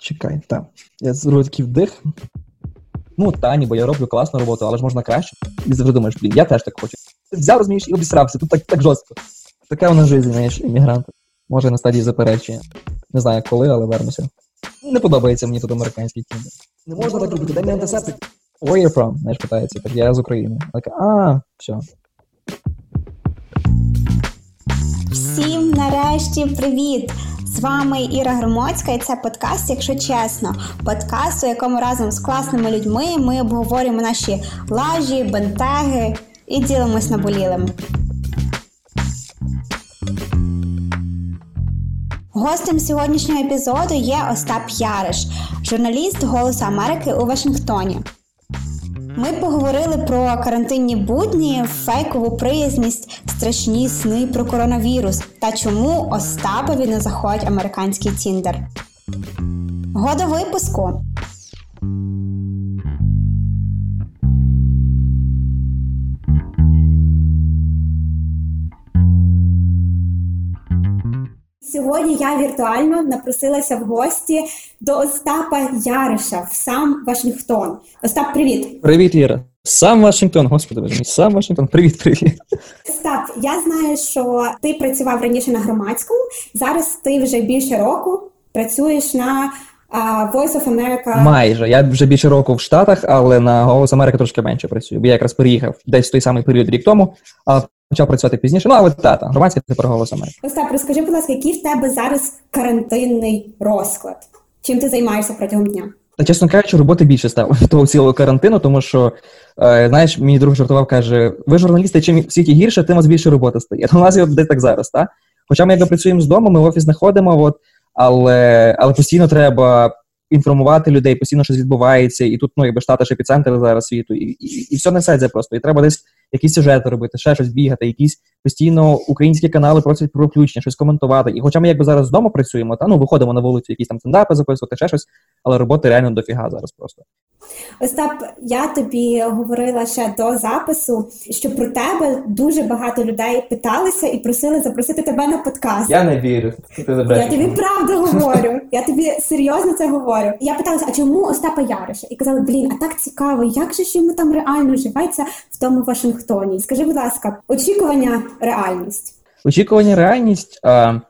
Чекай, так. Я зроблю такий вдих. Ну, та, ніби я роблю класну роботу, але ж можна краще. І завжди думаєш, блін, я теж так хочу. Взяв, розумієш, і обісрався. Тут так, так жорстко. Така вона життя, знаєш, іммігранта. Може на стадії заперечення. Не знаю коли, але вернуся. Не подобається мені тут американський тіндер. Не можна так робити, дай мені антисептик. Where you from? Знаєш, питається. Так я з України. така, а, все. Всім нарешті привіт! З вами Іра Громоцька, і це подкаст, якщо чесно. Подкаст, у якому разом з класними людьми ми обговорюємо наші лажі, бентеги і ділимось наболілим. Гостем сьогоднішнього епізоду є Остап Яриш, журналіст Голосу Америки у Вашингтоні. Ми поговорили про карантинні будні, фейкову приязність, страшні сни про коронавірус та чому Остапові не заходить американський Тіндер. Года випуску. Сьогодні я віртуально напросилася в гості до Остапа Яриша в сам Вашингтон. Остап, привіт. Привіт, Іра. Сам Вашингтон, господи, мій, сам Вашингтон. Привіт, привіт. Остап, я знаю, що ти працював раніше на громадському. Зараз ти вже більше року працюєш на uh, Voice of America. Майже. Я вже більше року в Штатах, але на Голос Америки трошки менше працюю. Бо я якраз переїхав десь в той самий період рік тому, а почав працювати пізніше. Ну, але тата, громадське тепер Голос Америки. Остап, розкажи, будь ласка, який в тебе зараз карантинний розклад? Чим ти займаєшся протягом дня? Та, чесно кажучи, роботи більше стало того цілого карантину, тому що, е, знаєш, мій друг жартував, каже: ви журналісти, чим в світі гірше, тим у вас більше роботи стає. У нас десь так зараз, так? Хоча ми якби працюємо з дому, ми в офіс не ходимо, от, але, але постійно треба інформувати людей, постійно щось відбувається, і тут ну, якби штати ж епіцентр зараз світу, і, і, і все несеться просто. І треба десь якісь сюжети робити, ще щось бігати, якісь постійно українські канали просять про включення, щось коментувати. І хоча ми якби зараз вдома працюємо, та ну виходимо на вулицю, якісь там стендапи записувати, ще щось, але роботи реально дофіга зараз просто. Остап, я тобі говорила ще до запису, що про тебе дуже багато людей питалися і просили запросити тебе на подкаст. Я не вірю. Ти я тобі правду говорю. Я тобі серйозно це говорю. Я питалася, а чому Остапа Яриша? І казали, блін, а так цікаво, як же ж йому там реально живеться в тому Вашингтоні? Скажи, будь ласка, очікування, реальність. Очікування, реальність. А...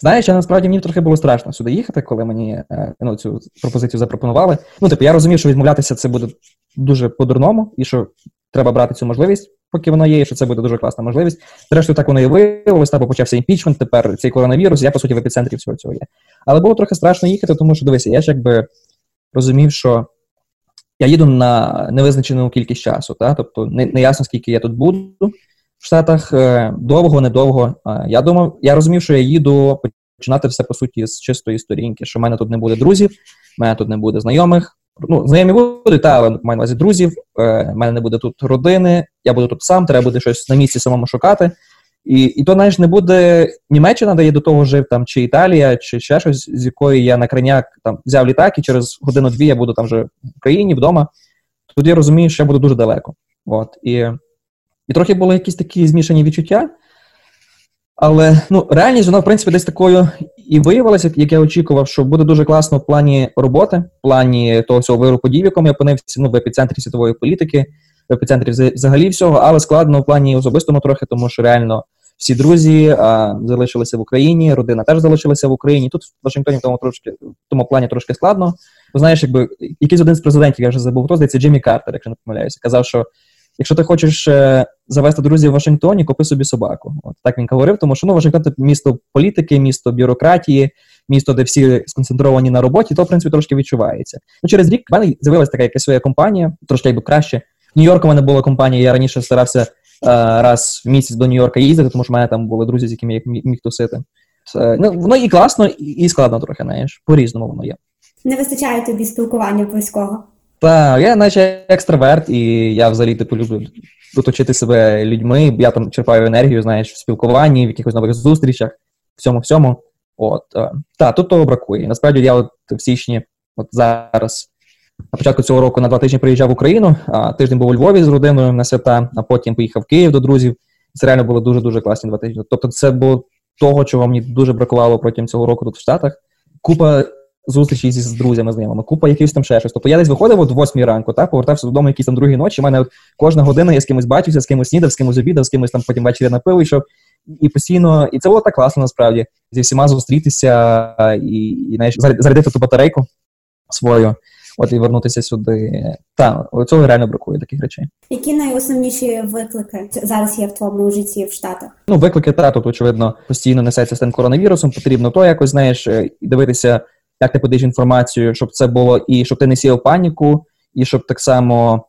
Знаєш, я насправді мені трохи було страшно сюди їхати, коли мені ну, цю пропозицію запропонували. Ну, типу, я розумів, що відмовлятися це буде дуже по-дурному, і що треба брати цю можливість, поки вона є, і що це буде дуже класна можливість. Зрештою, так воно і виявилось, так почався імпічмент, тепер цей коронавірус, я, по суті, в епіцентрі всього цього є. Але було трохи страшно їхати, тому що дивися, я ж якби розумів, що я їду на невизначену кількість часу, та? тобто не, не ясно, скільки я тут буду в Штатах е, довго, недовго. Я думав, я розумів, що я їду починати все по суті з чистої сторінки, що в мене тут не буде друзів, в мене тут не буде знайомих. Ну, знайомі будуть, та, але маю на увазі друзів, е, в мене не буде тут родини, я буду тут сам, треба буде щось на місці самому шукати. І і то, знаєш, не буде Німеччина, де я до того жив, там, чи Італія, чи ще щось, з якої я на краняк там взяв літак, і через годину-дві я буду там вже в Україні, вдома. Я розумію, що я буду дуже далеко. От. І і трохи були якісь такі змішані відчуття. Але ну, реальність, вона, в принципі, десь такою і виявилася, як я очікував, що буде дуже класно в плані роботи, в плані того всього виру подій, в якому я опинився ну, в епіцентрі світової політики, в епіцентрі взагалі всього, але складно в плані особистому трохи, тому що реально всі друзі а, залишилися в Україні, родина теж залишилася в Україні. Тут в Вашингтоні в тому трошки в тому плані трошки складно. Бо знаєш, якби якийсь один з президентів, я вже забув, хто здається, Джиммі Картер, якщо не помиляюся, казав, що якщо ти хочеш е, завести друзів в Вашингтоні, купи собі собаку. От так він говорив, тому що ну, Вашингтон це місто політики, місто бюрократії, місто, де всі сконцентровані на роботі, то в принципі трошки відчувається. Ну через рік в мене з'явилася така якась своя компанія, трошки якби краще. В Нью-Йорку в мене була компанія, я раніше старався. Е, раз в місяць до Нью-Йорка їздити, тому що в мене там були друзі, з якими я міг тусити. Ну, Воно і класно, і складно трохи, знаєш. По-різному воно є. Не вистачає тобі спілкування близького. Так, я наче екстраверт, і я взагалі типу люблю оточити себе людьми. Я там черпаю енергію, знаєш, в спілкуванні, в якихось нових зустрічах, в цьому всьому. От, е, Так, тут того бракує. Насправді я от в січні, от зараз на початку цього року на два тижні приїжджав в Україну, а тиждень був у Львові з родиною на свята, а потім поїхав в Київ до друзів. Це реально було дуже-дуже класні два тижні. Тобто, це було того, чого мені дуже бракувало протягом цього року тут в Штатах. Купа зустрічі зі з друзями, знайомими, купа якихось там ще щось. Тобто я десь виходив от 8 ранку, та, повертався додому якісь там другі ночі. У мене от кожна година я з кимось бачився, з кимось снідав, з кимось обідав, з кимось там потім ввечері на пиво йшов. І постійно, і це було так класно насправді. Зі всіма зустрітися і, і знаєш, зарядити ту батарейку свою от і вернутися сюди. Так, цього реально бракує таких речей. Які найосновніші виклики зараз є в твоєму житті в Штатах? Ну, виклики та тут, очевидно, постійно несеться з тим коронавірусом. Потрібно то якось знаєш, е, дивитися, як ти подаєш інформацію, щоб це було і щоб ти не сіяв паніку, і щоб так само.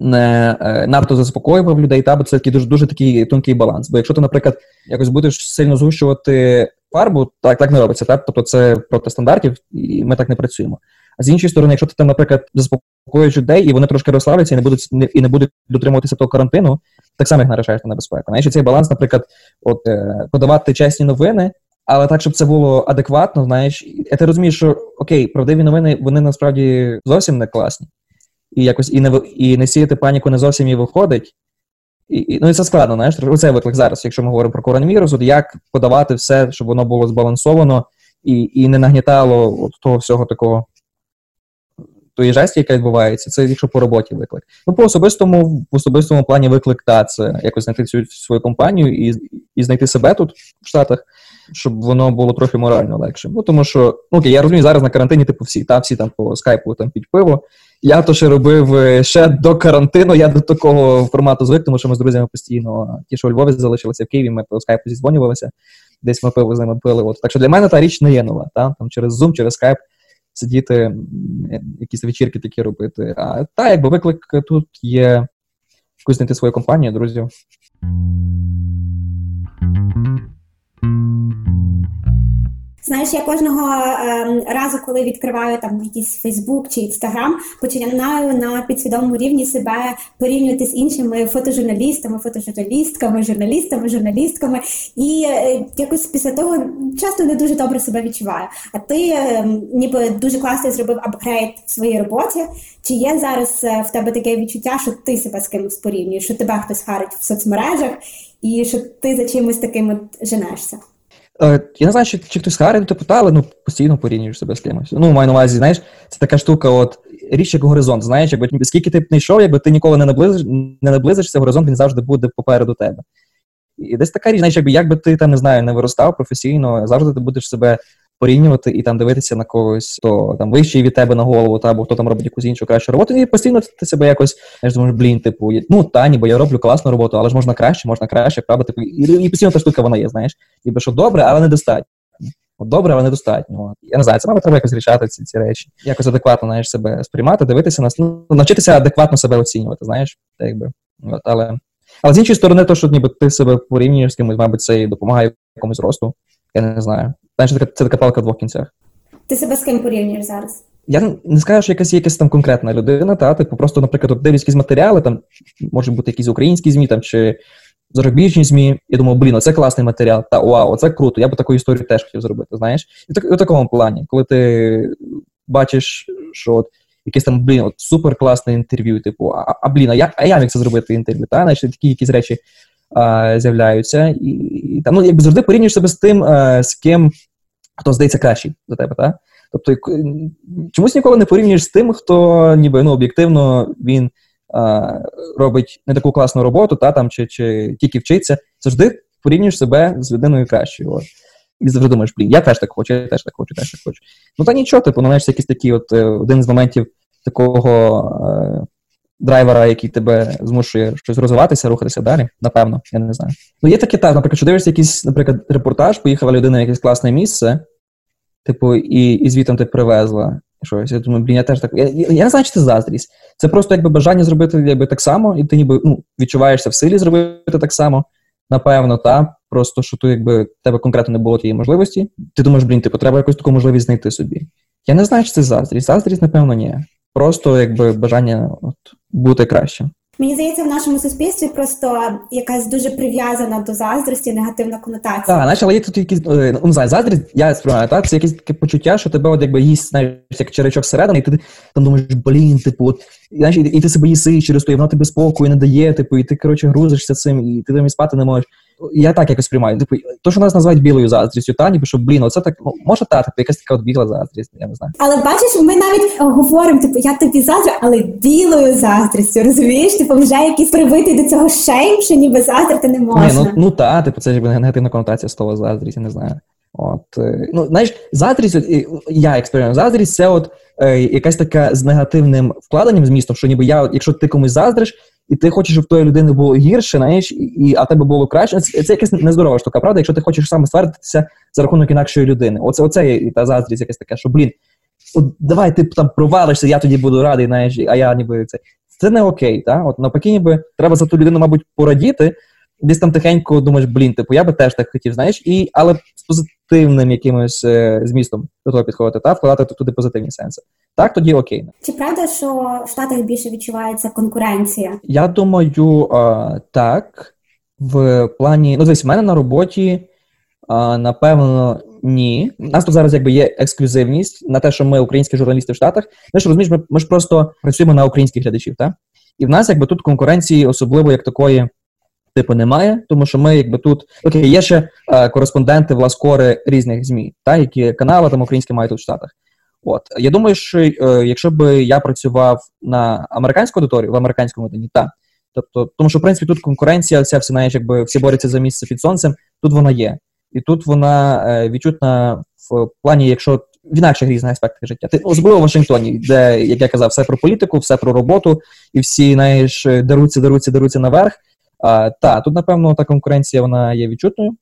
Не е, надто заспокоював людей, та бо це такий дуже дуже такий тонкий баланс. Бо якщо ти, наприклад, якось будеш сильно згущувати фарбу, так так не робиться. Так? Тобто це проти стандартів, і ми так не працюємо. А з іншої сторони, якщо ти там, наприклад, заспокоюєш людей, і вони трошки розслабляться і не будуть і не будуть дотримуватися того карантину, так само їх наражаєш на небезпеку. Знаєш, цей баланс, наприклад, от е, подавати чесні новини, але так, щоб це було адекватно, знаєш, ти розумієш, що окей, правдиві новини вони насправді зовсім не класні. І якось і не і не сіяти паніку не зовсім і виходить. І, і, Ну і це складно, знаєш, оце виклик зараз, якщо ми говоримо про коронавірус, от як подавати все, щоб воно було збалансовано і і не нагнітало от того всього такого тої жесті, яка відбувається, це якщо по роботі виклик. Ну, по особистому, в особистому плані виклик, та це якось знайти цю свою компанію і і знайти себе тут в Штатах, щоб воно було трохи морально легше. Ну, тому що, ну окей, я розумію, зараз на карантині, типу, всі, та всі там по скайпу там під пиво. Я то ще робив е, ще до карантину, я до такого формату звик, тому що ми з друзями постійно, ті, що у Львові залишилися в Києві, ми по скайпу зізвонювалися, десь ми пиво з ними пили. От. Так що для мене та річ не є нова. Та? Там Через Zoom, через Skype сидіти, якісь вечірки такі робити. А та, якби виклик тут є якусь знайти свою компанію, друзів. Знаєш, я кожного е, разу, коли відкриваю там якийсь Фейсбук чи Інстаграм, починаю на підсвідомому рівні себе порівнювати з іншими фотожурналістами, фотожурналістками, журналістами, журналістками. І е, якось після того часто не дуже добре себе відчуваю. А ти е, ніби дуже класно зробив апгрейд в своїй роботі. Чи є зараз е, в тебе таке відчуття, що ти себе з кимось порівнюєш, що тебе хтось харить в соцмережах, і що ти за чимось таким от женешся? Е, я не знаю, чи чи хтось харить, типу, але ну, постійно порівнюєш себе з кимось. Ну, маю на увазі, знаєш, це така штука, от річ як горизонт. Знаєш, якби скільки ти б не йшов, якби ти ніколи не наблизиш, не наблизишся, горизонт він завжди буде попереду тебе. І десь така річ, знаєш, якби як ти там не знаю, не виростав професійно, завжди ти будеш себе порівнювати і там дивитися на когось, хто там вищий від тебе на голову, та або хто там робить якусь іншу кращу роботу, і постійно ти себе якось знаєш, думаєш, блін, типу, ну та ніби я роблю класну роботу, але ж можна краще, можна краще, правда, типу, і, і постійно та штука вона є, знаєш, ніби що добре, але недостатньо. Добре, але недостатньо. Я не знаю, це мабуть треба якось рішати ці ці речі. Якось адекватно знаєш, себе сприймати, дивитися на ну, навчитися адекватно себе оцінювати, знаєш, якби. От, але але з іншої сторони, то, що ніби ти себе порівнюєш з кимось, мабуть, це і допомагає якомусь росту. Я не знаю. Знаєш, це така, це така палка в двох кінцях. Ти себе з ким порівнюєш зараз? Я не скажу, що якась якась там конкретна людина, та типу просто, наприклад, дивлюсь якісь матеріали, там можуть бути якісь українські ЗМІ там чи зарубіжні ЗМІ. Я думаю, блін, оце класний матеріал, та вау, оце круто. Я би таку історію теж хотів зробити. Знаєш, і так у такому плані, коли ти бачиш, що от якесь там блін, от супер класне інтерв'ю, типу, а, а блін, а я а я міг це зробити інтерв'ю, та знаєш, такі якісь речі з'являються, і, і там ну якби завжди порівнюєш себе з тим, з ким хто здається кращий за тебе, так? Тобто, чомусь ніколи не порівнюєш з тим, хто ніби ну, об'єктивно він а, робить не таку класну роботу, та там чи чи тільки вчиться. Завжди порівнюєш себе з людиною кращою. От. І завжди думаєш, блін, я теж так хочу, я теж так хочу, теж так хочу. Ну та нічого, типу, ну, знаєш, якийсь такий от е, один з моментів такого е, драйвера, який тебе змушує щось розвиватися, рухатися далі, напевно, я не знаю. Ну, є таке так, наприклад, що дивишся якийсь, наприклад, репортаж, поїхала людина в якесь класне місце, типу, і і звітом ти привезла щось. Я думаю, блін, я теж так. Я, я, не знаю, чи це заздрість. Це просто якби бажання зробити якби, так само, і ти ніби ну, відчуваєшся в силі зробити так само, напевно, та. Просто що ти, якби тебе конкретно не було тієї можливості. Ти думаєш, блін, типу, треба якусь таку можливість знайти собі. Я не знаю, чи це заздрість. Заздрість, напевно, ні. Просто якби бажання от, бути краще. Мені здається, в нашому суспільстві просто якась дуже прив'язана до заздрості, негативна конотація. Так, знаєш, але є тут якісь е, ну, не знаю, заздрість, я сприймаю, так, це якесь таке почуття, що тебе от якби їсть, знаєш, як черечок всередині, і ти там думаєш, блін, типу, от, знаєш, і, і ти себе їси через то, і воно тобі спокою не дає, типу, і ти, коротше, грузишся цим, і ти там і спати не можеш. Я так якось приймаю. Типу, то, що нас називають білою заздрістю, та ніби що, блін, оце так, ну, може та, типу, якась така от біла заздрість, я не знаю. Але бачиш, ми навіть е, говоримо, типу, я тобі заздрю, але білою заздрістю, розумієш? Типу, вже якийсь привитий до цього шейм, що ніби заздрити не можна. Ні, ну, ну та, типу, це ж негативна конотація слова заздрість, я не знаю. От, е, ну, знаєш, заздрість, я експеримент, заздрість це от е, якась така з негативним вкладенням змістом, що ніби я, якщо ти комусь заздриш, і ти хочеш, щоб тої людини було гірше, знаєш, і, а тебе було краще. Це, це якась нездорова штука, правда? Якщо ти хочеш саме ствердитися за рахунок інакшої людини. Оце оце та заздрість якась така, що блін, от давай ти там провалишся, я тоді буду радий, знаєш, а я ніби це. Це не окей, так? От навпаки, ніби треба за ту людину, мабуть, порадіти. Десь там тихенько думаєш, блін, типу, я би теж так хотів, знаєш, і але з позитивним якимось е, змістом до того підходити, та вкладати туди позитивні сенси. Так, тоді окей. Чи правда, що в Штатах більше відчувається конкуренція? Я думаю, а, так. В плані, ну дивись, в мене на роботі, а, напевно, ні. У нас тут зараз якби є ексклюзивність на те, що ми українські журналісти в Штатах. Ну що розумієш, ми, ми ж просто працюємо на українських глядачів, так? І в нас якби тут конкуренції особливо як такої. Типу немає, тому що ми, якби тут окей, є ще е, кореспонденти, власкори різних змі, та які канали там українські мають тут в Штатах. От я думаю, що е, якщо б я працював на американську аудиторію в американському дні, так. Тобто, тому що в принципі тут конкуренція, вся все знаєш, якби всі борються за місце під сонцем, тут вона є. І тут вона е, відчутна в плані, якщо в інакших різних аспектах життя. Ти особливо в Вашингтоні, де, як я казав, все про політику, все про роботу, і всі знаєш, даруться, даруться, даруться наверх. А, Та, тут, напевно, та конкуренція вона є відчутною.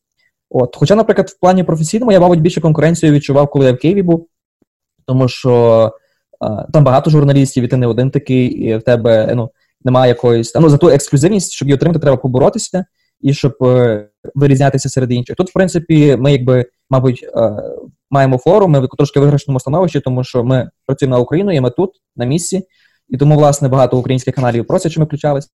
От. Хоча, наприклад, в плані професійному я, мабуть, більше конкуренцію відчував, коли я в Києві був, тому що а, там багато журналістів, і ти не один такий, і в тебе ну, немає якоїсь. Ну, за ту ексклюзивність, щоб її отримати, треба поборотися і щоб е, вирізнятися серед інших. Тут, в принципі, ми, якби, мабуть, е, маємо форум, ми в трошки виграшному становищі, тому що ми працюємо на Україну, і ми тут, на місці, і тому, власне, багато українських каналів просять, щоб ми включалися.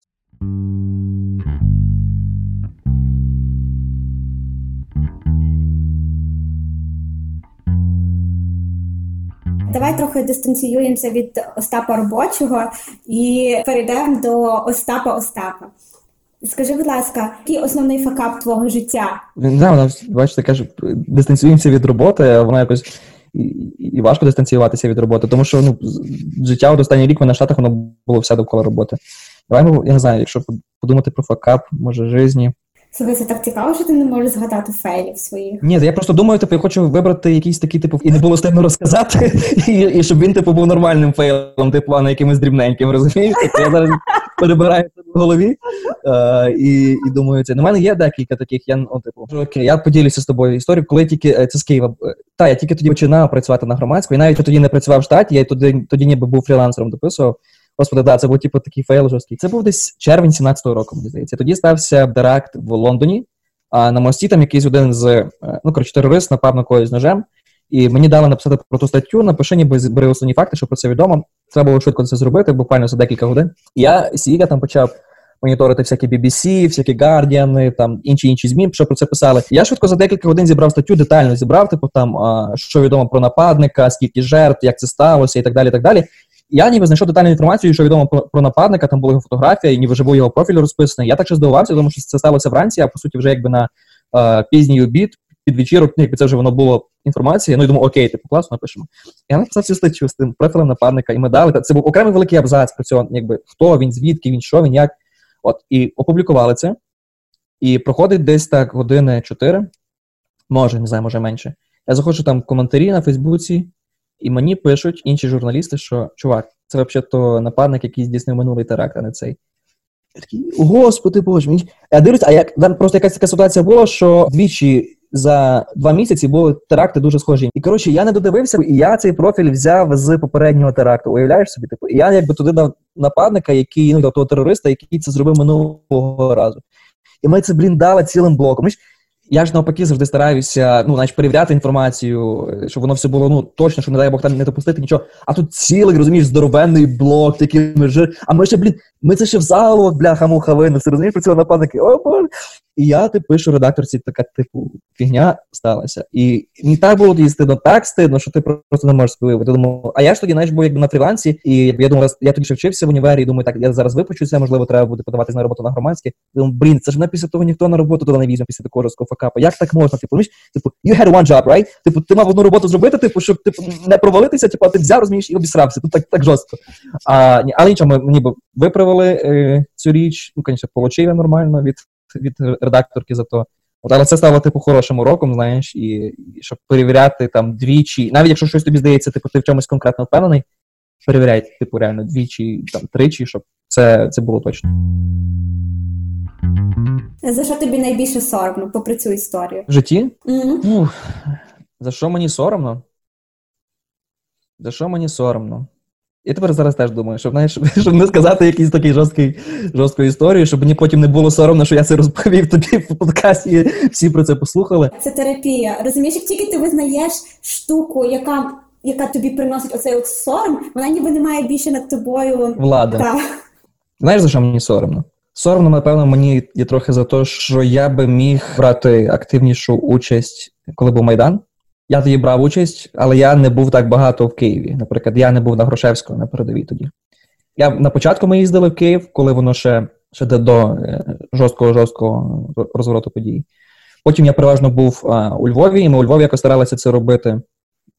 Давай трохи дистанціюємося від Остапа робочого і перейдемо до Остапа Остапа. Скажи, будь ласка, який основний факап твого життя? Він да, вона бачите, каже, дистанціюємося від роботи, а вона якось і важко дистанціюватися від роботи, тому що ну, життя от останній рік в на штатах воно було все довкола роботи. Давай, я не знаю, якщо подумати про факап, може, житті. Слухай, це так цікаво, що ти не можеш згадати фейлів своїх. Ні, я просто думаю, типу, я хочу вибрати якийсь такий, типу, і не було стильно розказати, і, і щоб він, типу, був нормальним фейлом, типу, а не якимось дрібненьким, розумієш? Тобто я зараз перебираю це в голові е, і і думаю, це. Ну, в мене є декілька таких, я, ну, типу, окей, я поділюся з тобою історію, коли тільки, е, це з Києва, е, та, я тільки тоді починав працювати на громадську, і навіть тоді не працював в штаті, я тоді, тоді ніби був фрілансером, дописував. Господи, да, це був типу такий фейл жорсткий. Це був десь червень 17-го року, мені здається. Тоді стався теракт в Лондоні. А на мості там якийсь один з е, ну коротше, терорист напав на когось ножем, і мені дали написати про ту статтю, напиши, ніби збери основні факти, що про це відомо. Треба було швидко це зробити, буквально за декілька годин. Я сів, я там почав моніторити всякі BBC, всякі Guardian, там інші інші змі, що про це писали. Я швидко за декілька годин зібрав статтю, детально зібрав, типу там що відомо про нападника, скільки жертв, як це сталося, і так далі. і так далі. Я ніби знайшов детальну інформацію, що відомо про, про нападника, там була його фотографія, і ніби був його профіль розписаний. Я так ще здивувався, тому що це сталося вранці, а по суті, вже якби на е, пізній обід, під вечірок, ну, якби це вже воно було інформація. Ну і думаю, окей, типу класно, напишемо. Я написав цю статтю з тим профілем нападника, і ми дали. Це був окремий великий абзац про цього, якби хто він, звідки він, що він, як. От, і опублікували це. І проходить десь так години 4, може, не знаю, може менше. Я заходжу там в коментарі на Фейсбуці. І мені пишуть інші журналісти, що чувак, це взагалі нападник, який здійснив минулий теракт, а не цей. Я такий, Господи Боже, мені. Я дивлюся, а як там просто якась така ситуація була, що двічі за два місяці були теракти дуже схожі. І коротше, я не додивився, і я цей профіль взяв з попереднього теракту. Уявляєш собі, типу, я якби туди дав нападника, який ну того терориста, який це зробив минулого разу. І ми це блін дали цілим блоком. Я ж навпаки завжди стараюся ну, значить, перевіряти інформацію, щоб воно все було ну, точно, щоб, не дай Бог там не допустити нічого. А тут цілий, розумієш, здоровенний блок, такий ми. А ми ще, блін, ми це ще в залу, бляха муха винесли, розумієш, про цього нападники, о боже. І я ти пишу редакторці, така, типу, фігня сталася. І мені так було тоді стидно, так стидно, що ти просто не можеш співати. Думав, а я ж тоді, знаєш, був якби на фрілансі, і я думав, я тоді ще вчився в універі, і думаю, так, я зараз випущуся, можливо, треба буде подаватись на роботу на громадське. Думаю, блін, це ж мене після того ніхто на роботу туди не візьме після такого жорсткого факапа. Як так можна? Типу, розумієш? типу, you had one job, right? Типу, ти мав одну роботу зробити, типу, щоб типу, не провалитися, типу, а ти взяв, розумієш, і обісрався. Тут так так жорстко. А, ні, Але нічого, мені б виправили е, цю річ, ну, звісно, получив нормально від від редакторки за то. От, але це стало типу хорошим уроком, знаєш, і, і щоб перевіряти там двічі, навіть якщо щось тобі здається, типу, ти в чомусь конкретно впевнений, перевіряй, типу, реально двічі, там тричі, щоб це це було точно. За що тобі найбільше соромно, попри цю історію? В житті? Mm-hmm. Ну, За що мені соромно? За що мені соромно? Я тепер зараз теж думаю, щоб знаєш, щоб не сказати якийсь такий жорсткий, жорстку історію, щоб мені потім не було соромно, що я це розповів тобі в подкасті, і всі про це послухали. Це терапія. Розумієш, як тільки ти визнаєш штуку, яка яка тобі приносить оцей от сором, вона ніби не має більше над тобою влада. Знаєш, за що мені соромно? Соромно, напевно, мені є трохи за те, що я би міг брати активнішу участь, коли був Майдан. Я тоді брав участь, але я не був так багато в Києві. Наприклад, я не був на Грошевського на передовій тоді. Я на початку ми їздили в Київ, коли воно ще ще до е, жорсткого жорсткого розвороту подій. Потім я переважно був а, у Львові, і ми у Львові якось старалися це робити.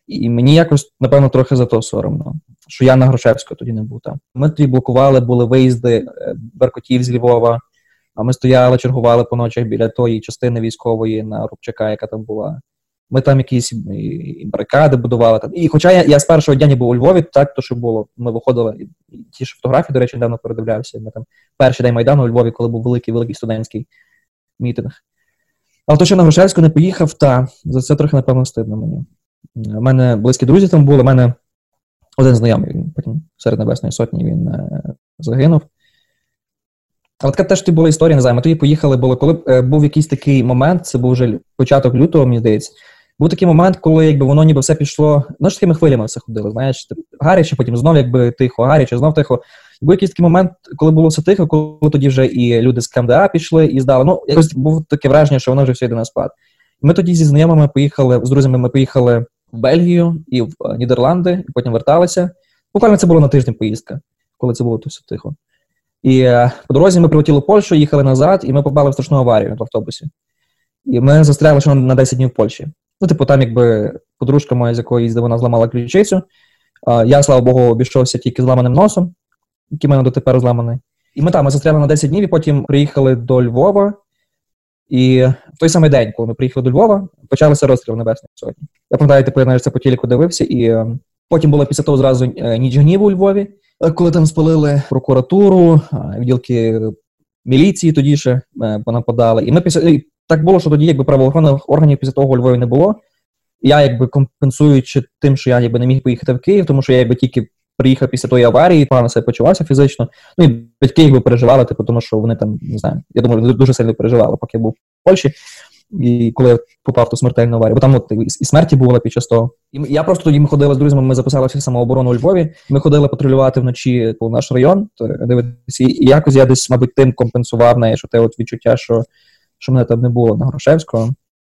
І мені якось, напевно, трохи за то соромно, що я на Грошевського тоді не був там. Ми тоді блокували, були виїзди е, Беркутів з Львова, а ми стояли, чергували по ночах біля тої частини військової на Рубчака, яка там була. Ми там якісь і барикади будували. Там. І хоча я я з першого дня не був у Львові, так то що було. Ми виходили, ті ж фотографії, до речі, недавно передивлявся. Ми там перший день Майдану у Львові, коли був великий великий студентський мітинг. Але то, що на Грушевську не поїхав, та за це трохи, напевно, стидно мені. У мене близькі друзі там були, у мене один знайомий, він потім серед Небесної Сотні він е, загинув. Але така теж була історія, не знаю, ми тоді поїхали, було, коли е, був якийсь такий момент, це був вже початок лютого, мені здається. Був такий момент, коли якби воно ніби все пішло. Ну, такими хвилями все ходило. Знаєш, гаряче, потім знов якби тихо, гаряче, знов тихо. Був якийсь такий момент, коли було все тихо, коли тоді вже і люди з КМДА пішли і здали. Ну, якось було таке враження, що воно вже все йде на спад. Ми тоді зі знайомими поїхали, з друзями ми поїхали в Бельгію і в е, Нідерланди, і потім верталися. Буквально це було на тиждень поїздка, коли це було то все тихо. І е, по дорозі ми прилетіли в Польщу, їхали назад, і ми попали в страшну аварію в автобусі. І ми застряли ще на 10 днів в Польщі. Ну, типу, там, якби подружка моя, з якої їздила, вона зламала ключицю. Я, слава Богу, обійшовся тільки зламаним носом, який в мене дотепер зламаний. І ми там ми застряли на 10 днів, і потім приїхали до Львова. І в той самий день, коли ми приїхали до Львова, почалися розстріл Небесної Сотні. Я пам'ятаю, я навіть це по телеку дивився, і е, потім було після того зразу е, ніч гніву у Львові, е, коли там спалили прокуратуру, відділки міліції тоді ще понападали. І ми після і так було, що тоді, якби правоохоронних органів після того у Львові не було. Я, якби компенсуючи тим, що я якби не міг поїхати в Київ, тому що я якби тільки приїхав після тої аварії, погано себе почувався фізично. Ну і батьки якби переживали, типу, тому що вони там не знаю, я думаю, дуже сильно переживали, поки я був в Польщі. І коли я попав ту смертельну аварію, бо там от, і смерті була під час того. І я просто тоді ми ходили з друзями, ми записалися в самооборону у Львові. Ми ходили патрулювати вночі по наш район, дивитися, і якось я десь, мабуть, тим компенсував неї, що те от відчуття, що що мене там не було на Грошевського.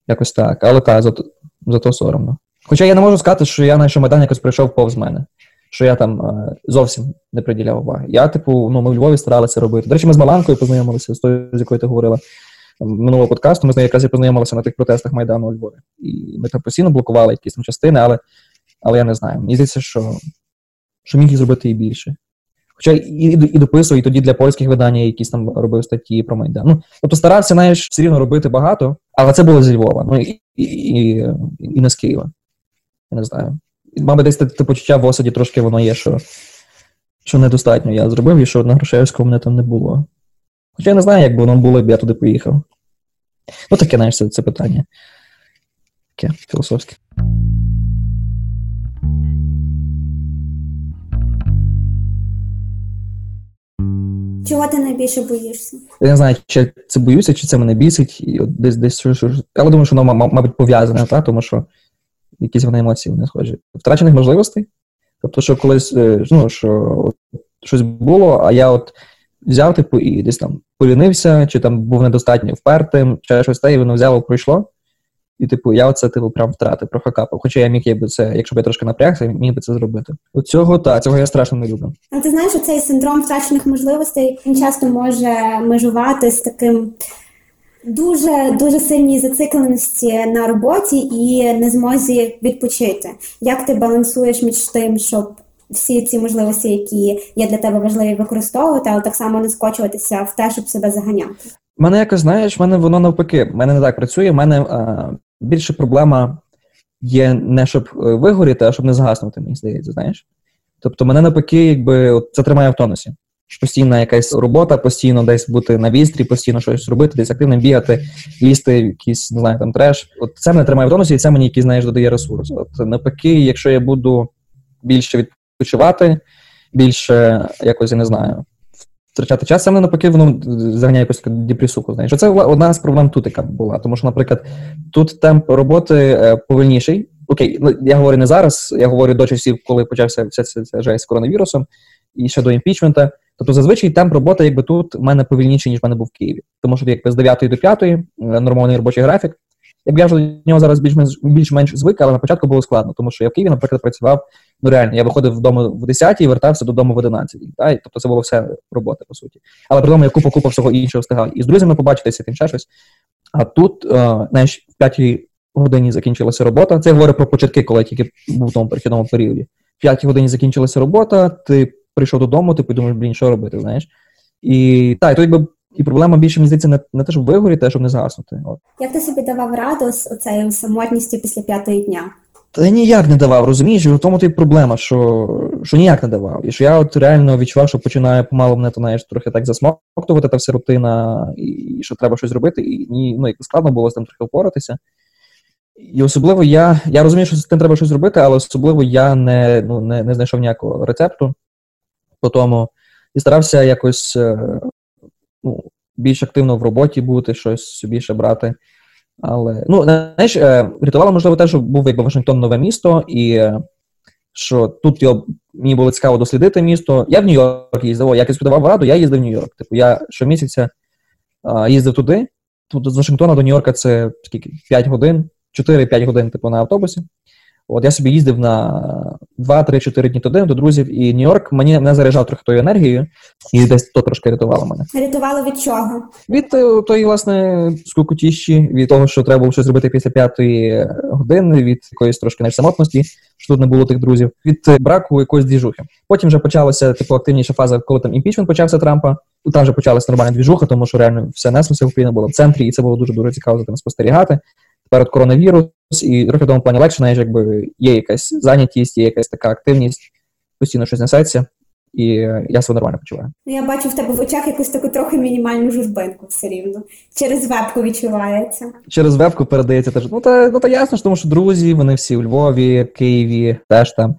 Якось так. Але так, зато, зато соромно. Хоча я не можу сказати, що я на що Майдан якось прийшов повз мене, що я там е, зовсім не приділяв уваги. Я, типу, ну, ми в Львові старалися робити. До речі, ми з Маланкою познайомилися, з тою, з якою ти говорила минулого подкасту. Ми з нею якраз і познайомилися на тих протестах Майдану у Львові. І ми там постійно блокували якісь там частини, але але я не знаю. Мені здається, що що міг їх зробити і більше. Хоча і і, і дописував, і тоді для польських видань якісь там робив статті про Майдан. Ну, Тобто старався знаєш, все рівно робити багато, але це було зі Львова, ну і, і не з Києва. Я не знаю. Мабуть, десь те почуття в осаді трошки воно є, що що недостатньо я зробив, і що на Грушевського мене там не було. Хоча я не знаю, як би воно було, б я туди поїхав. Ну, таке, знаєш, це, це питання. Таке філософське. Чого ти найбільше боїшся? Я не знаю, чи це боюся, чи це мене бісить, і от десь десь що, що. Але думаю, що воно, мабуть, пов'язане, та? тому що якісь вони емоції не схожі. Втрачених можливостей. Тобто, що колись е, ну, що щось було, а я от взяв, типу, і десь там полінився, чи там був недостатньо впертим, чи щось те, і воно взяло, пройшло. І, типу, я оце типу прям втратив, прохакапав. Хоча я міг якби це, якщо б я трошки напрягся, міг би це зробити. От цього так, цього я страшно не люблю. А ти знаєш, цей синдром втрачених можливостей він часто може межувати з таким дуже дуже сильній зацикленості на роботі і не змозі відпочити. Як ти балансуєш між тим, щоб всі ці можливості, які є для тебе важливі, використовувати, але так само не скочуватися в те, щоб себе заганяти? Мене якось знаєш, в мене воно навпаки, в мене не так працює. У мене а, більше проблема є не щоб е, вигоріти, а щоб не згаснути, мені здається, знаєш. Тобто, мене навпаки, якби от це тримає в тонусі. Постійна якась робота, постійно десь бути на вістрі, постійно щось робити, десь активно бігати, лізти в якийсь, не знаю, там треш. От це мене тримає в тонусі, і це мені якийсь, знаєш, додає ресурс. От навпаки, якщо я буду більше відпочивати, більше якось я не знаю, втрачати час, це мене навпаки, воно заганяє якусь депресуху. Знаєш, це одна з проблем тут, яка була. Тому що, наприклад, тут темп роботи е, повільніший. Окей, ну я говорю не зараз, я говорю до часів, коли почався вся ця жесть з коронавірусом і ще до імпічмента. Тобто зазвичай темп роботи, якби тут в мене повільніший, ніж в мене був в Києві. Тому що якби з 9 до 5 е, нормальний робочий графік. Якби я вже до нього зараз більш-менш більш-менш звик, але на початку було складно, тому що я в Києві, наприклад, працював. Ну реально, я виходив вдома в 10 і вертався додому в 11. Та? Тобто це було все робота, по суті. Але при тому я купа купа всього іншого встигав. І з друзями побачитися, тим ще щось. А тут, е, знаєш, в 5 годині закінчилася робота. Це я говорю про початки, коли я тільки був в тому перехідному періоді. В 5 годині закінчилася робота, ти прийшов додому, ти подумаєш, блін, що робити, знаєш. І так, і то якби і проблема більше мені здається не, не те, щоб вигоріти, а щоб не загаснути. От. Як ти собі давав раду з оцею самотністю після п'ятої дня? Та ніяк не давав, розумієш, і в тому то й проблема, що що ніяк не давав. І що я от реально відчував, що починає помалу мене то знаєш, трохи так засмоктувати та вся рутина, і що треба щось робити, і ні, ну, як складно було з тим трохи впоратися. І особливо я я розумію, що з тим треба щось робити, але особливо я не ну, не, не знайшов ніякого рецепту по тому і старався якось е, ну, більш активно в роботі бути, щось більше брати. Але ну, знаєш, е, рятувало, можливо, те, що був якби Вашингтон нове місто, і е, що тут його, мені було цікаво дослідити місто. Я в Нью-Йорк їздив, о, якось подавав раду, я їздив в Нью-Йорк. Типу, я щомісяця їздив туди. Тут з Вашингтона до Нью-Йорка це скільки? 5 годин, 4-5 годин, типу, на автобусі. От я собі їздив на 2-3-4 дні туди до друзів, і Нью-Йорк мені не заряджав трохи тою енергією, і десь то трошки рятувало мене. Рятувало від чого? Від е, тої, власне, скукотіщі, від того, що треба було щось зробити після п'ятої години, від якоїсь трошки самотності, що тут не було тих друзів, від е, браку якоїсь двіжухи. Потім вже почалася типу активніша фаза, коли там імпічмент почався Трампа. Там вже почалася нормальна двіжуха, тому що реально все неслося, Україна була в центрі, і це було дуже дуже цікаво за тим спостерігати перед коронавірус, і трохи в тому плані легше, знаєш, якби є якась зайнятість, є якась така активність, постійно щось несеться, і я себе нормально почуваю. Ну, я бачу в тебе в очах якусь таку трохи мінімальну журбинку все рівно. Через вебку відчувається. Через вебку передається теж. Ну та ну та ясно, тому що друзі, вони всі у Львові, Києві, теж там.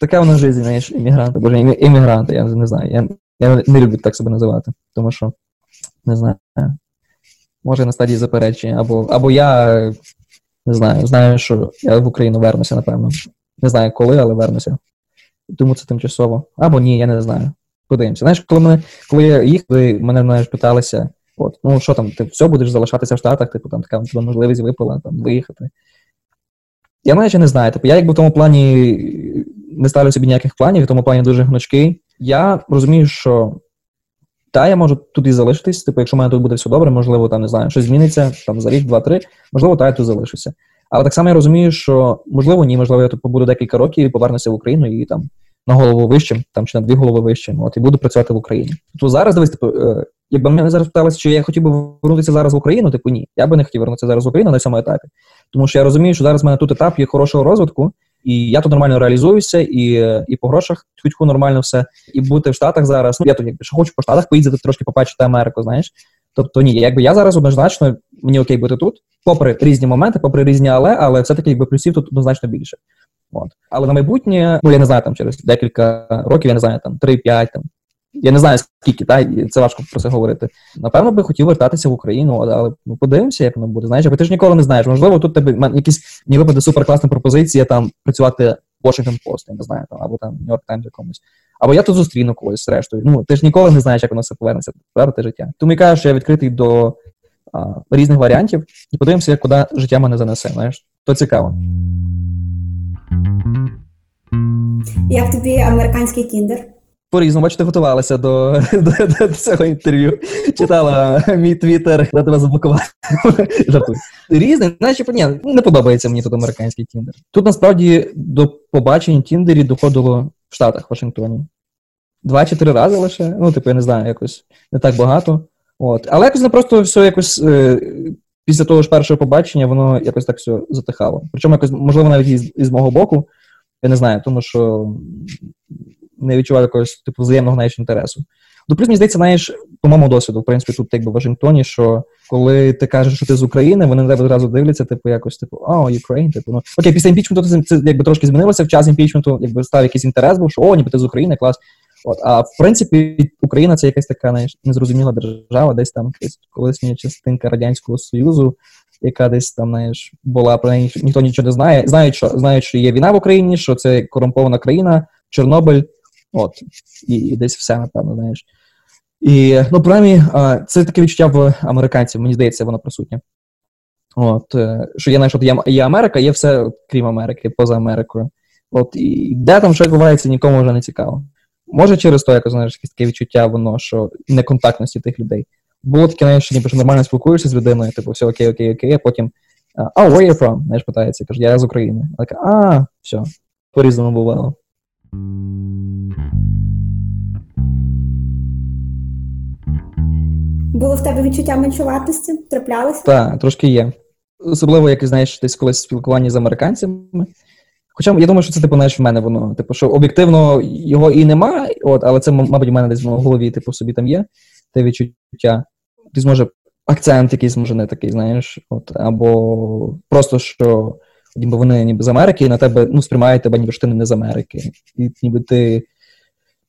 Така вона життя, знаєш, іммігранти, боже, іммігранти, я не знаю. Я я не люблю так себе називати, тому що не знаю. Може на стадії заперечення, або або я не знаю, знаю, що я в Україну вернуся, напевно. Не знаю коли, але вернуся. Тому це тимчасово. Або ні, я не знаю. Подивимося. Знаєш, коли мене, коли я їхав, мене знаєш, питалися, от, ну що там, ти все будеш залишатися в Штатах, типу там така тебе можливість випала там виїхати. Я навіть не знаю. Типу, я якби в тому плані не ставлю собі ніяких планів, в тому плані дуже гнучкий. Я розумію, що та, я можу тут і залишитись, типу, якщо в мене тут буде все добре, можливо, там не знаю, щось зміниться там за рік, два-три, можливо, та я тут залишуся. Але так само я розумію, що можливо, ні, можливо, я тут побуду декілька років і повернуся в Україну і там на голову вищим, там чи на дві голови вищим, от і буду працювати в Україні. То зараз дивись, типу, е, якби мене зараз питалися, чи я хотів би повернутися зараз в Україну, типу ні, я би не хотів вернутися зараз в Україну на цьому етапі. Тому що я розумію, що зараз в мене тут етап є хорошого розвитку, і я тут нормально реалізуюся, і і по грошах чутку нормально все. І бути в Штатах зараз. Ну я тут якби що хочу по Штатах поїздити, трошки побачити Америку, знаєш. Тобто ні, якби я зараз однозначно мені окей бути тут, попри різні моменти, попри різні але, але все-таки якби плюсів тут однозначно більше. От. Але на майбутнє, ну я не знаю, там через декілька років, я не знаю, там 3-5, там я не знаю скільки, та це важко про це говорити. Напевно, би хотів вертатися в Україну, але ну подивимося, як воно буде. Знаєш, бо ти ж ніколи не знаєш. Можливо, тут тебе якісь мені випаде суперкласна пропозиція там працювати в Washington Post, я не знаю, там або там York Times якомусь. Або я тут зустріну когось зрештою. Ну, ти ж ніколи не знаєш, як воно все повернеться, правда, життя. Тому я кажу, що я відкритий до а, різних варіантів і подивимося, як куди життя мене занесе. Знаєш, то цікаво. Як тобі американський тіндер? По-різному, бачите, готувалася до, до, до цього інтерв'ю. Читала мій твіттер, де тебе заблокувати. Жартую. Різне, наче ні, не подобається мені тут американський тіндер. Тут насправді до побачень тіндері доходило в Штатах, в Вашингтоні. Два чи три рази лише. Ну, типу, я не знаю, якось не так багато. От. Але якось не просто все якось. Е, Після того ж першого побачення воно якось так все затихало. Причому якось, можливо, навіть із, із мого боку, я не знаю, тому що не відчуваю якогось типу взаємного навіть інтересу. Ну, плюс, мені здається, знаєш, по моєму досвіду, в принципі, тут якби в Вашингтоні, що коли ти кажеш, що ти з України, вони на одразу дивляться, типу, якось, типу, о, Україн, типу, ну окей, після імпічменту це, це якби трошки змінилося в час імпічменту, якби став якийсь інтерес, був, що о, ніби ти з України, клас. От, а в принципі, Україна це якась така знаєш, незрозуміла держава, десь там колишня частинка Радянського Союзу, яка десь там знаєш, була про неї ніхто нічого не знає. Знають, що знають, що є війна в Україні, що це корумпована країна, Чорнобиль, от, і, і десь все, напевно, знаєш. І, ну, принаймні, це таке відчуття в американців, мені здається, воно присутнє. От, е, Що є, знаєш, от є, є Америка, є все, крім Америки, поза Америкою. От, І де там що відбувається, нікому вже не цікаво. Може, через то, якось знаєш, таке відчуття, воно, що неконтактності тих людей. Було таке, знаєш, ніби що нормально спілкуєшся з людиною, типу, все окей, окей, окей, а потім а, where you from? Знаєш, питається, каже, я з України. А така, а, все, по-різному бувало. Було в тебе відчуття меншуватості? Траплялося? Так, трошки є. Особливо, як знаєш, десь колись спілкування з американцями. Хоча я думаю, що це типу, знаєш, в мене воно. Типу, що об'єктивно його і нема, от, але це, мабуть, в мене десь в голові, типу, собі там є те відчуття. Десь може акцент якийсь може не такий, знаєш, от, або просто що ніби вони ніби з Америки, і на тебе ну, сприймають тебе, ніби що ти не з Америки. І ніби ти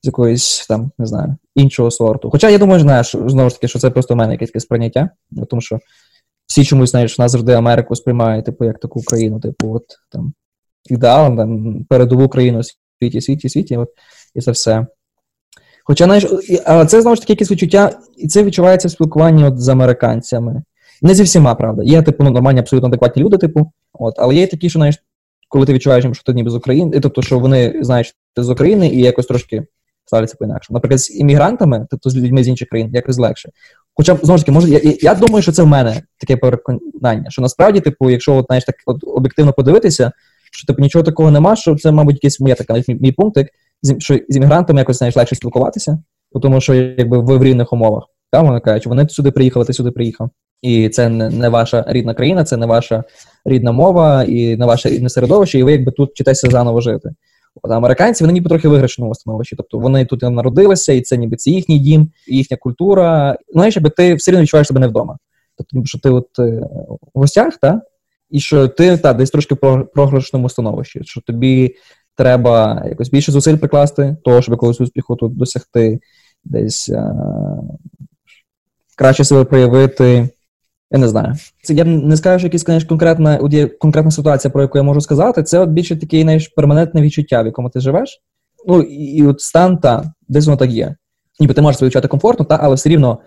з якоїсь там, не знаю, іншого сорту. Хоча я думаю, знаєш, знову ж таки, що це просто в мене якесь таке сприйняття, тому що всі чомусь, знаєш, нас завжди Америку сприймають, типу, як таку країну, типу, от там ідеал, там, передову країну світі, світі, світі, от, і це все. Хоча, знаєш, але це знову ж таки якесь відчуття, і це відчувається в спілкуванні от з американцями. Не зі всіма, правда. Є, типу, ну, нормальні, абсолютно адекватні люди, типу, от, але є такі, що знаєш, коли ти відчуваєш, що ти ніби з України, тобто, що вони знають, що ти з України і якось трошки ставляться по-інакше. Наприклад, з іммігрантами, тобто з людьми з інших країн, якось легше. Хоча, знову ж таки, може, я, я думаю, що це в мене таке переконання, що насправді, типу, якщо от, знаєш, так от, об'єктивно подивитися, що типу нічого такого нема, що це, мабуть, якийсь моя така мій, мій пунктик, що з іммігрантами якось знаєш, легше спілкуватися, тому що якби ви в рівних умовах. Там вони кажуть, вони сюди приїхали, ти сюди приїхав. І це не, не ваша рідна країна, це не ваша рідна мова і не ваше рідне середовище, і ви якби тут вчитеся заново жити. От, американці вони ніби трохи виграшному становищі. Тобто вони тут народилися, і це ніби це їхній дім, їхня культура. Знаєш, якби ти все одно відчуваєш себе не вдома. Тобто, що ти от е, в гостях, та? і що ти та, десь трошки в програшному становищі, що тобі треба якось більше зусиль прикласти, того, щоб якогось успіху тут досягти, десь а, краще себе проявити. Я не знаю. Це я не скажу, що якась конечно, конкретна конкретна ситуація, про яку я можу сказати. Це от більше таке знаєш, перманентне відчуття, в якому ти живеш. Ну і, і от стан та десь воно так є. Ніби ти можеш відчувати комфортно, та, але все рівно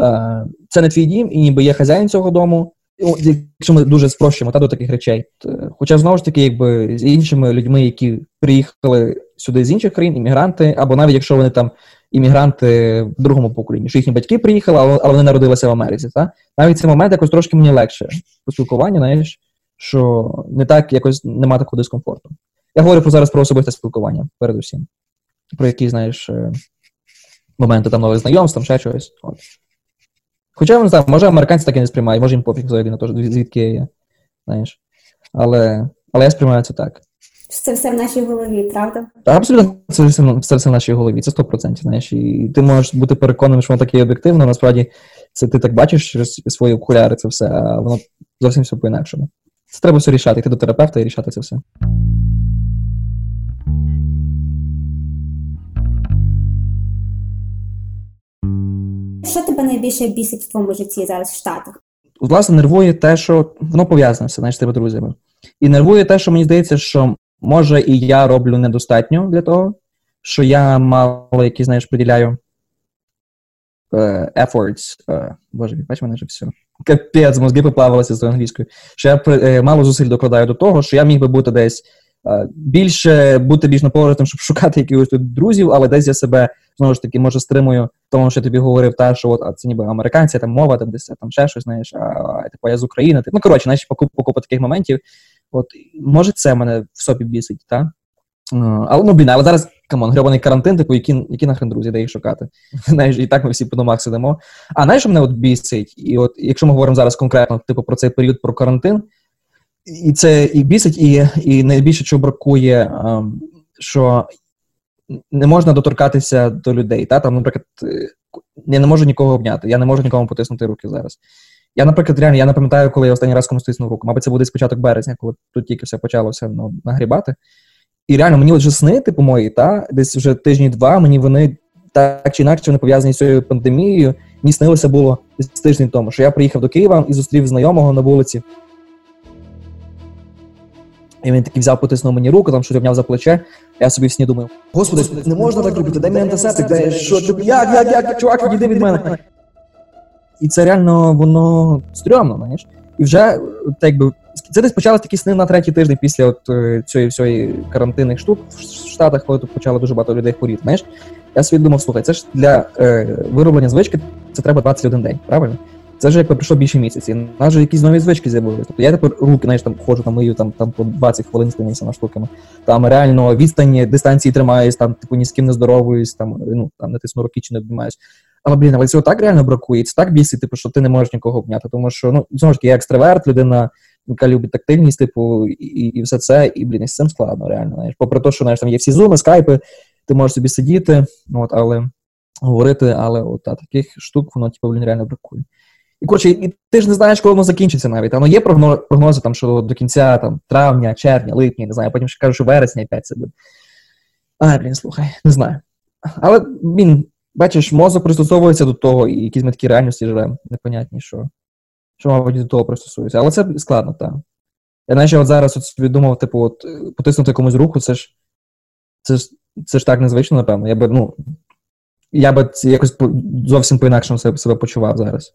е, це не твій дім, і ніби є хазяїн цього дому. Якщо ми дуже спрощуємо та до таких речей. Хоча знову ж таки, якби з іншими людьми, які приїхали сюди з інших країн, іммігранти, або навіть якщо вони там іммігранти в другому поколінні, що їхні батьки приїхали, але вони народилися в Америці. Та? Навіть цей момент якось трошки мені легше по спілкуванню, знаєш, що не так якось нема такого дискомфорту. Я говорю про зараз про особисте спілкування, передусім. Про які, знаєш, е, моменти там нових знайомств, там ще чогось. От. Хоча не знаю, може американці так і не сприймають, може їм пофіг взагалі на те, звідки я є. Знаєш. Але але я сприймаю це так. Це все в нашій голові, правда? Абсолютно, це все, все в нашій голові, це 100%. знаєш. І ти можеш бути переконаним, що воно таке об'єктивно, насправді це ти так бачиш через свої окуляри, це все, а воно зовсім все по-інакшому. Це треба все рішати, йти до терапевта і рішати це все. Що тебе найбільше бісить в твоєму житті зараз в Штатах? Власне, нервує те, що воно пов'язане все, знаєш, з тебе друзями. І нервує те, що мені здається, що може і я роблю недостатньо для того, що я мало який, знаєш, приділяю uh, efforts. Uh, боже, бач, мене вже все. Капець, мозги поплавилися з англійською. Що я uh, мало зусиль докладаю до того, що я міг би бути десь більше бути більш наполегливим, щоб шукати якихось тут друзів, але десь я себе знову ж таки може стримую, тому що тобі говорив, та що от а це ніби американці, там мова, там десь там ще щось, знаєш, а типу я з України. Ну коротше, знаєш, купа таких моментів. От може це мене в собі бісить, так? Але ну блін, але зараз come on, гребаний карантин, типу, які які нахрен друзі, де їх шукати. Знаєш, і так ми всі по домах сидимо. А знаєш, що мене от бісить? І от якщо ми говоримо зараз конкретно, типу, про цей період про карантин, і це і бісить, і і найбільше чого бракує, що не можна доторкатися до людей. Та? Там, Наприклад, я не можу нікого обняти, я не можу нікому потиснути руки зараз. Я, наприклад, реально я не пам'ятаю, коли я останній раз комусь стиснув руку. Мабуть, це буде спочаток березня, коли тут тільки все почалося ну, нагрібати. І реально мені вже сни, типу мої, та, десь вже тижні-два, мені вони так чи інакше вони пов'язані з цією пандемією. Мені снилося було десь тиждень тому, що я приїхав до Києва і зустрів знайомого на вулиці. І він такий взяв, потиснув мені руку, там щось обняв за плече. Я собі в сні думаю, господи, не можна так робити, дай мені антисептик, дай що, ти, як, як, як, чувак, відійди від мене. І це реально воно стрьомно, знаєш. І вже так якби це десь почалися такі сни на третій тиждень після от е, цієї всієї карантинних штук в Штатах, коли тут почало дуже багато людей хворіти. Знаєш, я собі думав, слухай, це ж для е, вироблення звички це треба 21 день, правильно? Це вже якби пройшло більше місяці. У нас вже якісь нові звички з'явилися. Тобто я тепер руки, знаєш, там ходжу, там мию там, там по 20 хвилин стимуюся на штуками. Там реально відстані, дистанції тримаюсь, там типу ні з ким не здоровуюсь, там ну там не тисну руки чи не обнімаюсь. Але блін, але цього так реально бракує. Це так бісить, типу, що ти не можеш нікого обняти. Тому що ну знову ж таки, я екстраверт, людина, яка любить тактильність, типу, і і все це, і блін, і з цим складно, реально. Знаєш. Попри те, що знаєш, там є всі зуми, скайпи, ти можеш собі сидіти, от, але говорити, але от, та, таких штук, воно типу, блін, реально бракує. І коротше, і ти ж не знаєш, коли воно закінчиться навіть. Воно є прогнози, там, що до кінця там, травня, червня, липня, не знаю, потім ще кажуть, що вересня опять це буде. Ай, блін, слухай, не знаю. Але він, бачиш, мозок пристосовується до того, і якісь ми такі реальності живемо, непонятні, що, що, мабуть, до того пристосується. Але це складно, так. Я наче от зараз от собі думав, типу, от, потиснути комусь руку, це ж це ж, це ж так незвично, напевно. Я би, ну, я би якось зовсім по-інакшому себе, себе почував зараз.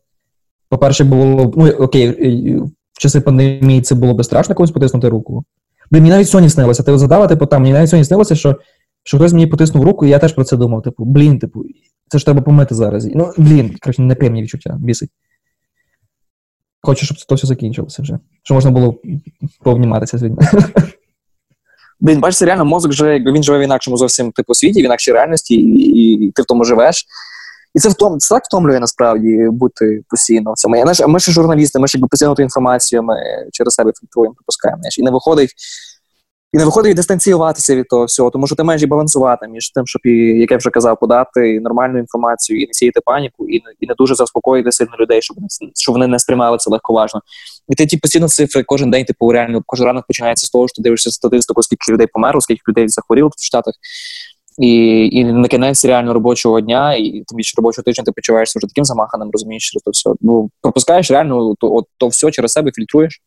По-перше, було ну окей, в часи пандемії це було би страшно комусь потиснути руку. Блін, мені навіть сьогодні снилося. Ти задала, типу, там, мені навіть сьогодні снилося, що що хтось мені потиснув руку, і я теж про це думав. Типу, блін, типу, це ж треба помити зараз. Ну, блін, коротше, неприємні відчуття, бісить. Хочу, щоб це все закінчилося вже. Щоб можна було повніматися з людьми. Блін, бачиш, реально мозок вже, він живе в інакшому зовсім типу світі, в інакшій реальності, і, і ти в тому живеш. І це втом, це так втомлює насправді бути постійно в цьому. Я, знаєш, ми ж журналісти, ми ж якби постійно ту інформацію ми через себе фільтруємо, пропускаємо. Знаєш, і не виходить. І не виходить дистанціюватися від того всього, тому що ти маєш і балансувати між тим, щоб, і, як я вже казав, подати нормальну інформацію і не сіяти паніку, і не, і не дуже заспокоїти сильно людей, щоб щоб вони не сприймали це легковажно. І ти ті постійно цифри кожен день, типу, реально кожен ранок починається з того, що ти дивишся статистику, скільки людей померло, скільки людей захворіло в Штатах. І і на кінець реально робочого дня, і тим більше робочого тижня ти почуваєшся вже таким замаханим, розумієш через то все. Ну пропускаєш реально то, от, то все через себе фільтруєш.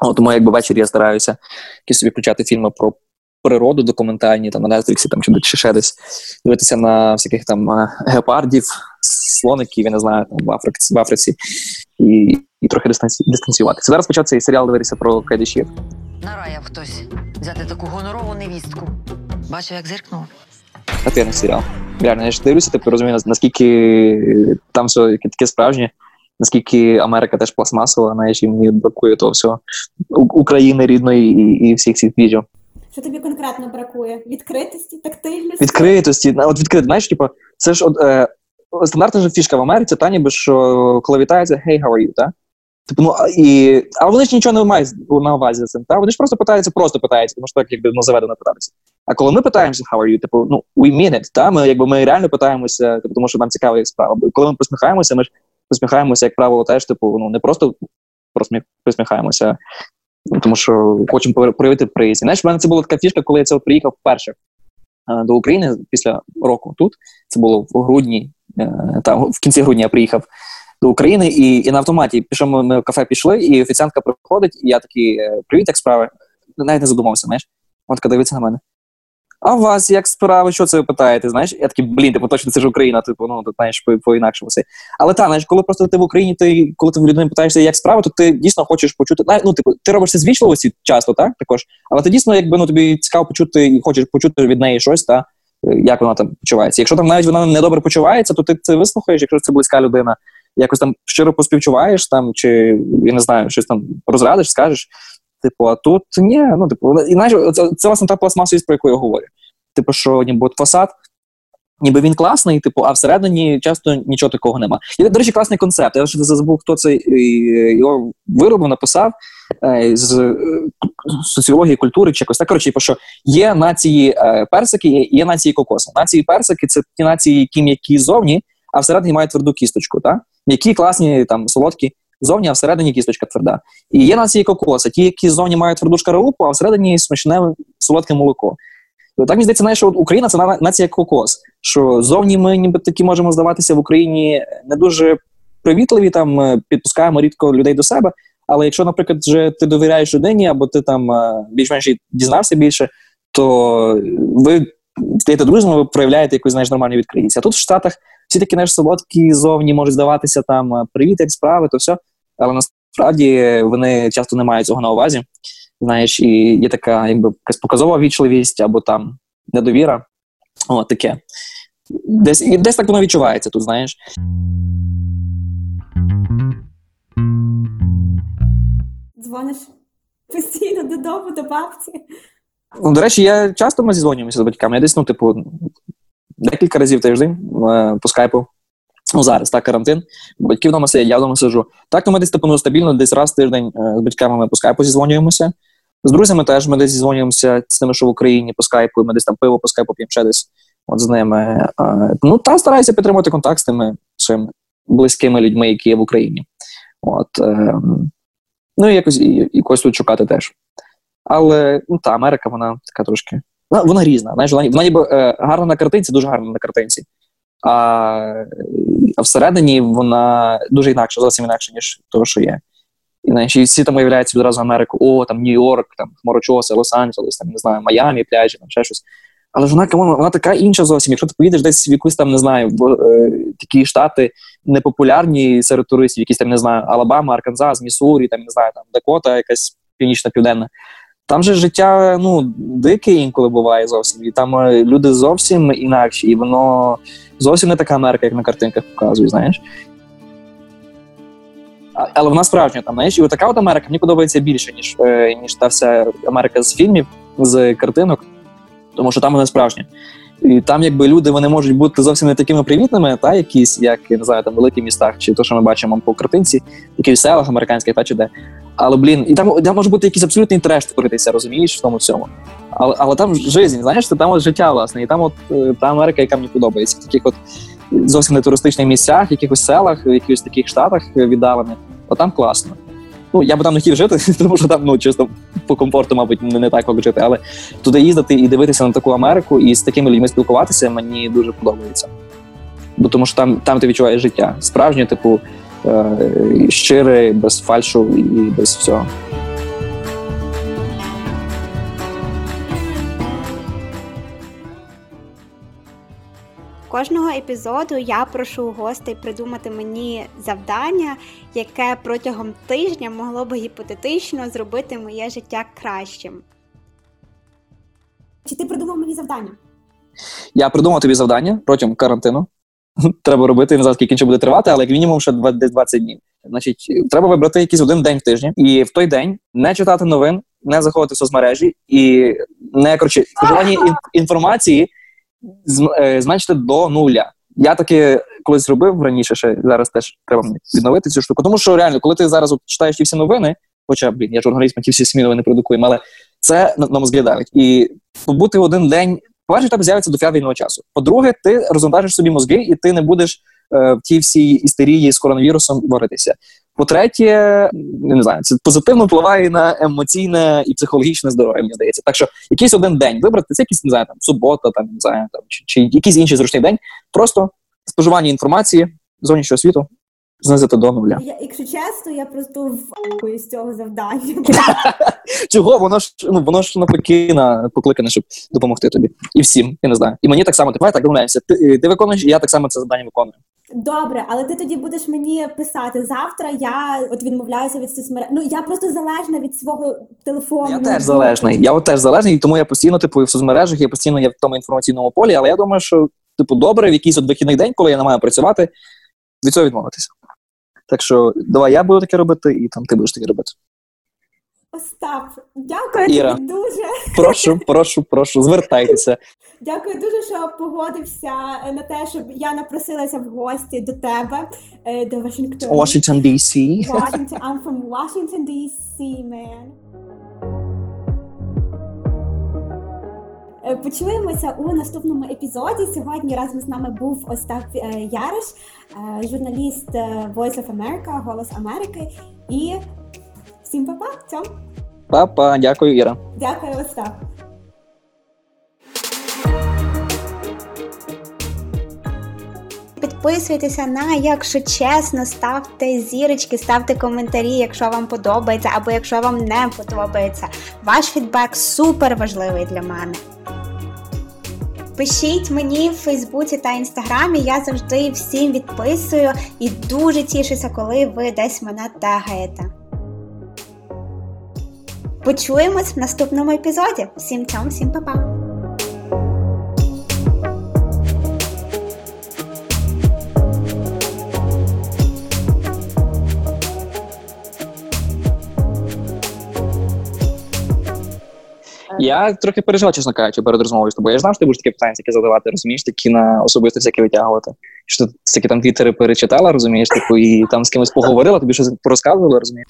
От, Тому якби ввечері я стараюся якісь собі включати фільми про природу документальні, там на Netflix там, чи ще десь дивитися на всяких там е, гепардів, слоників, я не знаю, там в Африці в Африці і і трохи дистанці, дистанціюватися. Зараз почав цей серіал дивитися про кайдишів. Нараяв хтось взяти таку гонорову невістку. Бачив, як зиркнув. Хатирний серіал. Реально, я ж дивлюся, типу розумію, наскільки там все таке справжнє, наскільки Америка теж пластмасова, знаєш, і мені бракує того всього України рідної і і всіх цих відео. Що тобі конкретно бракує? Відкритості, тактильності? Відкритості. От відкрит, знаєш, типу, це ж от, е, стандартна ж фішка в Америці, та ніби що коли вітається, hey, how are you, так? Типу, ну, і, А вони ж нічого не мають на увазі за цим. Та? Вони ж просто питаються, просто питаються, тому що так якби ну, заведено питатися. А коли ми питаємося, how are you, типу, ну, we mean it, та? Ми, якби, ми реально питаємося, типу, тому що нам цікава справа. Коли ми посміхаємося, ми ж посміхаємося, як правило, теж, типу, ну, не просто посміхаємося, тому що хочемо проявити приїзд. Знаєш, в мене це була така фішка, коли я це приїхав вперше до України після року тут. Це було в грудні, е, там, в кінці грудня я приїхав до України, і і на автоматі пішов ми, ми в кафе пішли, і офіціантка приходить, і я такий, «Е, привіт, як справи. Навіть не задумався, знаєш. Вона така дивиться на мене. А у вас як справи, що це ви питаєте? Знаєш, я такий, блін, типу, точно це ж Україна, типу, ну ти знаєш, по, інакшому все. Але та, знаєш, коли просто ти в Україні, ти коли ти в людини питаєшся, як справи, то ти дійсно хочеш почути. Ну, типу, ти робиш це з часто, так також. Але ти дійсно, якби ну тобі цікаво почути і хочеш почути від неї щось, та е, як вона там почувається. Якщо там навіть вона недобре почувається, то ти це вислухаєш, якщо це близька людина, якось там щиро поспівчуваєш там, чи я не знаю, щось там розрадиш, скажеш. Типу, а тут ні, ну типу, і знаєш, це, це власне та пластмасовість, про яку я говорю. Типу, що ніби от фасад, ніби він класний, типу, а всередині часто нічого такого нема. І, до речі, класний концепт. Я вже забув, хто це е, його виробив, написав е, з е, соціології культури чи якось так. Коротше, типу, що є нації персики, є, нації кокоса. Нації персики це ті нації, які м'які зовні, а всередині мають тверду кісточку. Та? М'які, класні, там, солодкі зовні, а всередині кісточка тверда. І є нації кокоса, ті, які зовні мають тверду шкаралупу, а всередині смачне солодке молоко. Так мені здається, що Україна це на- нація кокос. Що зовні ми ніби такі можемо здаватися в Україні не дуже привітливі, там е, підпускаємо рідко людей до себе. Але якщо, наприклад, вже ти довіряєш людині, або ти там е, більш-менш дізнався більше, то ви стаєте друзями, ви проявляєте якусь знаєш, нормальну відкритість. А тут в Штатах всі такі знаєш, солодкі зовні можуть здаватися там привіт, як справи, то все. Але насправді вони часто не мають цього на увазі. Знаєш, і є така якби якась показова вічливість або там недовіра. О, таке. Десь, і десь так воно відчувається тут, знаєш. Дзвониш постійно додому, до бабці. Ну, до речі, я часто ми зізвонюємося з батьками. Я десь, ну, типу, декілька разів в тиждень е, по скайпу. Ну, зараз, так, карантин. Батьки вдома сидять, я вдома сиджу. Так, то ми десь типу, ну, стабільно, десь раз в тиждень е, з батьками ми по скайпу зізвонюємося. З друзями теж ми десь зізвонюємося з тими, що в Україні по скайпу, ми десь там пиво по скайпу п'ємо ще десь от з ними. Е, ну, та стараюся підтримувати контакт з тими своїми близькими людьми, які є в Україні. От, е, ну, і якось і, якось тут шукати теж. Але ну, та Америка, вона така трошки. Вона, вона різна. Знаєш, вона, вона ніби е, гарна на картинці, дуже гарна на картинці. А, всередині вона дуже інакша, зовсім інакше, ніж того, що є. І знаєш, всі там уявляють собі одразу Америку, о, там Нью-Йорк, там Хмарочоси, Лос-Анджелес, там не знаю, Майамі, пляжі, там ще щось. Але ж вона come on, вона така інша зовсім. Якщо ти поїдеш десь в якусь там, не знаю, в е, такі штати непопулярні серед туристів, якісь там, не знаю, Алабама, Арканзас, Міссурі, там, не знаю, там Дакота, якась північна південна. Там же життя ну, дике інколи буває зовсім. І там е, люди зовсім інакші, і воно зовсім не така Америка, як на картинках показують, знаєш. Але вона справжня там, знаєш, і от така от Америка мені подобається більше, ніж, е, ніж та вся Америка з фільмів, з картинок, тому що там вона справжня. І там, якби люди вони можуть бути зовсім не такими привітними, та якісь, як я не знаю, там в великих містах, чи то, що ми бачимо по картинці, в якихось селах американських, та чи де. Але блін, і там, там може бути якийсь абсолютний треш творитися, розумієш, в тому всьому. Але, але там жизнь, знаєш, там от життя, власне, і там от е, та Америка, яка мені подобається, в таких от зовсім не туристичних місцях, якихось селах, в якихось таких штатах е, віддалених, от там класно. Ну, я би там не хотів жити, тому що там ну, чисто по комфорту, мабуть, не так як жити. Але туди їздити і дивитися на таку Америку і з такими людьми спілкуватися мені дуже подобається. Бо тому що там, там ти відчуваєш життя. Справжнє, типу, е, щире, без фальшу і без всього. Кожного епізоду я прошу гостей придумати мені завдання, яке протягом тижня могло би гіпотетично зробити моє життя кращим. Чи ти придумав мені завдання? Я придумав тобі завдання протягом карантину. Треба робити, не знаю, скільки інше буде тривати, але як мінімум ще десь 20 днів. Значить, треба вибрати якийсь один день в тижні, і в той день не читати новин, не заходити в соцмережі і не коротше, споживання інформації е, зменшити до нуля. Я таки колись робив раніше, ще зараз теж треба відновити цю штуку. Тому що реально, коли ти зараз от читаєш ті всі новини, хоча блін, я журналіст, ми ті всі новини продукуємо, але це на, на мозги давить. І побути один день по-перше, в тебе з'явиться дофіга вільного часу. По-друге, ти розвантажиш собі мозги, і ти не будеш е, в тій всій істерії з коронавірусом боротися. По-третє, не знаю, це позитивно впливає на емоційне і психологічне здоров'я, мені здається. Так що якийсь один день вибрати, це якийсь, не знаю, там субота, там не знаю, там чи, чи якийсь інший зручний день, просто споживання інформації зовнішнього світу знизити до нуля. Я, якщо чесно, я просто в з цього завдання. Чого? Воно ж ну воно ж навпаки на покликане, щоб допомогти тобі. І всім, я не знаю. І мені так само, давай так домовляємося. Ти, ти виконуєш, і я так само це завдання виконую. Добре, але ти тоді будеш мені писати завтра. Я от відмовляюся від соцмереж. Ну я просто залежна від свого телефону. Я теж залежний. Я от теж залежний, тому я постійно, типу, в соцмережах, я постійно є в тому інформаційному полі, але я думаю, що, типу, добре, в якийсь от вихідний день, коли я не маю працювати, від цього відмовитися. Так що давай я буду таке робити, і там ти будеш таке робити. Остап, дякую Іра. тобі дуже. Прошу, прошу, прошу, звертайтеся. Дякую дуже, що погодився е, на те, щоб я напросилася в гості до тебе, е, до Вашингтона. Washington, D.C. Washington. I'm from Washington, D.C., man. Почуємося у наступному епізоді. Сьогодні разом з нами був Остап е, Яриш, е, журналіст е, Voice of America, Голос Америки. І всім па-па. Цьом. Па-па, дякую, Іра. Дякую, Остап. Підписуйтеся на, якщо чесно, ставте зірочки, ставте коментарі, якщо вам подобається, або якщо вам не подобається. Ваш фідбек супер важливий для мене. Пишіть мені в Фейсбуці та Інстаграмі, я завжди всім відписую і дуже тішуся, коли ви десь мене тегаєте. Почуємось в наступному епізоді. Всім цьом, всім па-па! Я трохи переживав, чесно кажучи, перед розмовою з тобою. Я ж знав, що ти будеш такі питання такі задавати, розумієш, такі на особисто всякі витягувати. Що ти всякі там твіттери перечитала, розумієш, таку, і там з кимось поговорила, тобі щось порозказувала, розумієш.